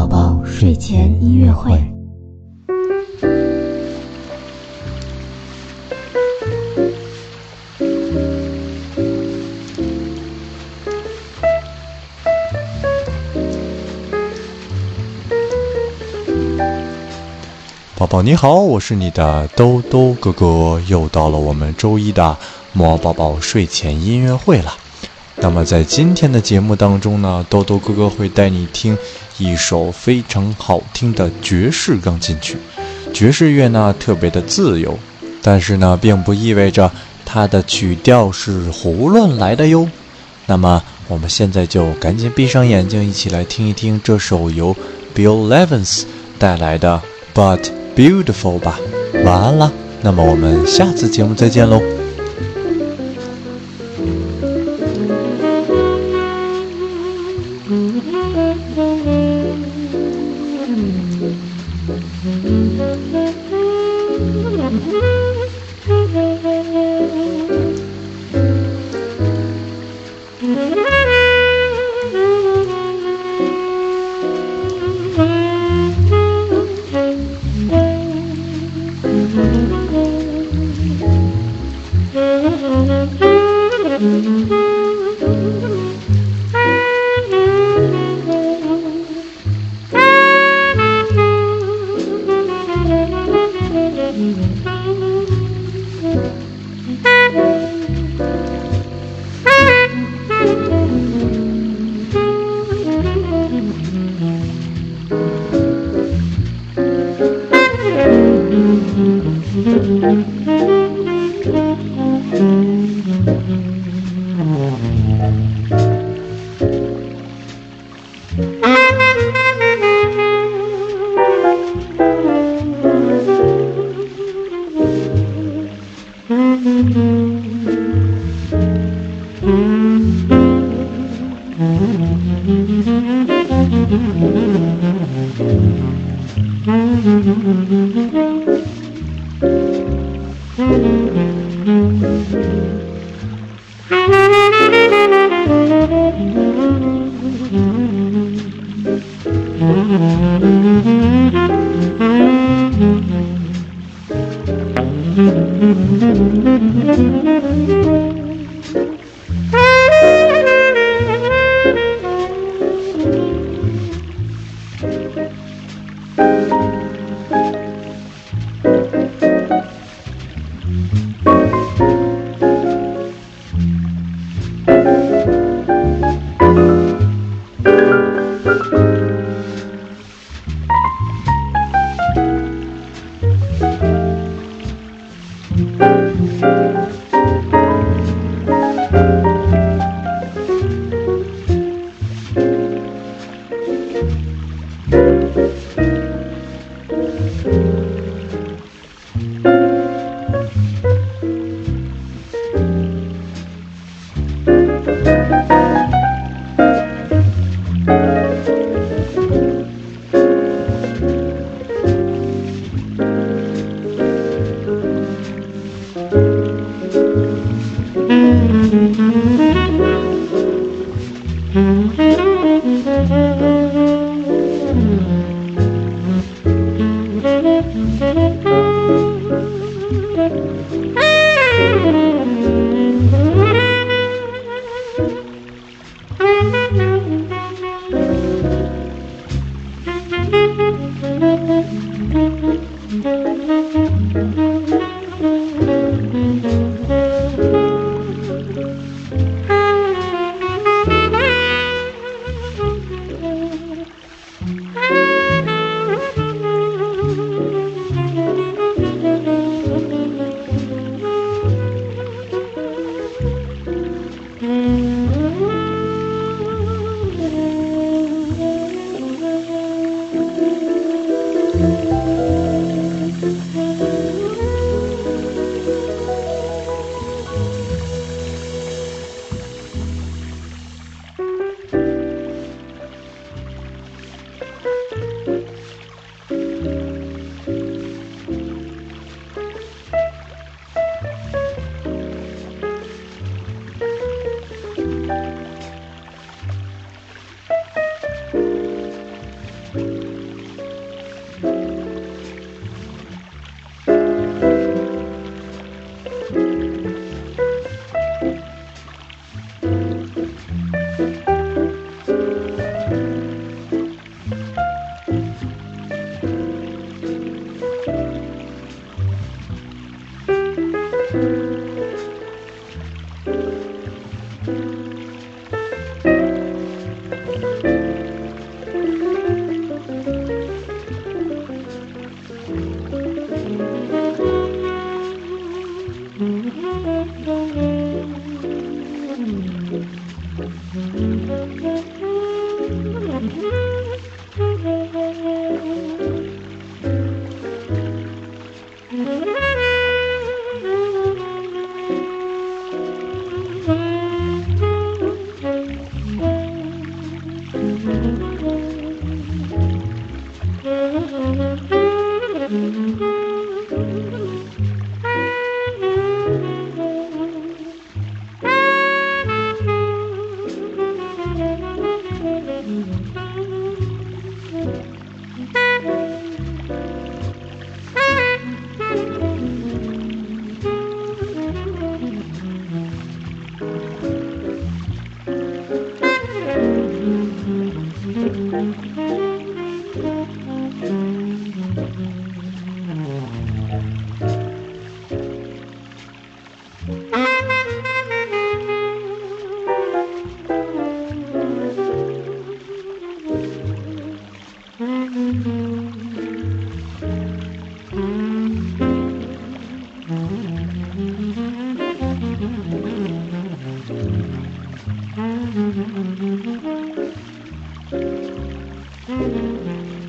宝宝睡前音乐会。宝宝你好，我是你的兜兜哥哥，又到了我们周一的魔宝宝睡前音乐会了。那么在今天的节目当中呢，兜兜哥哥会带你听一首非常好听的爵士钢琴曲。爵士乐呢特别的自由，但是呢并不意味着它的曲调是胡乱来的哟。那么我们现在就赶紧闭上眼睛，一起来听一听这首由 Bill Evans 带来的《But》。Beautiful 吧，晚安了。那么我们下次节目再见喽。Mm-hmm. Thank you. Mm-hmm. Mm-hmm.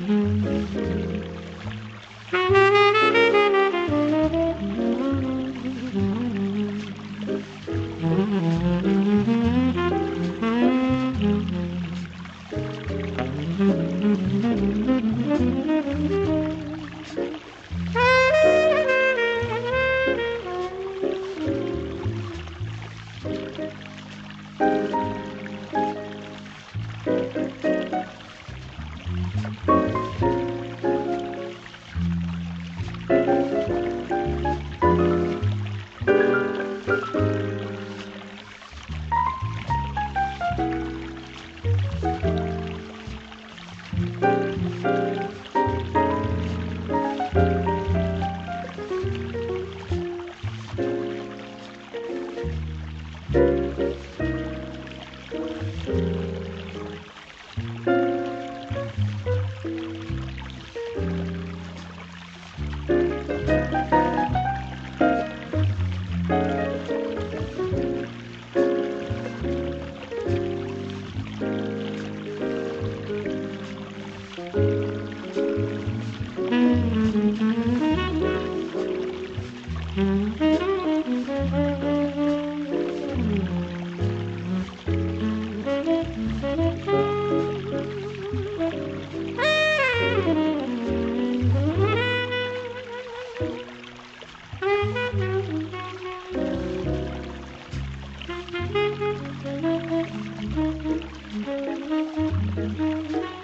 Thank you.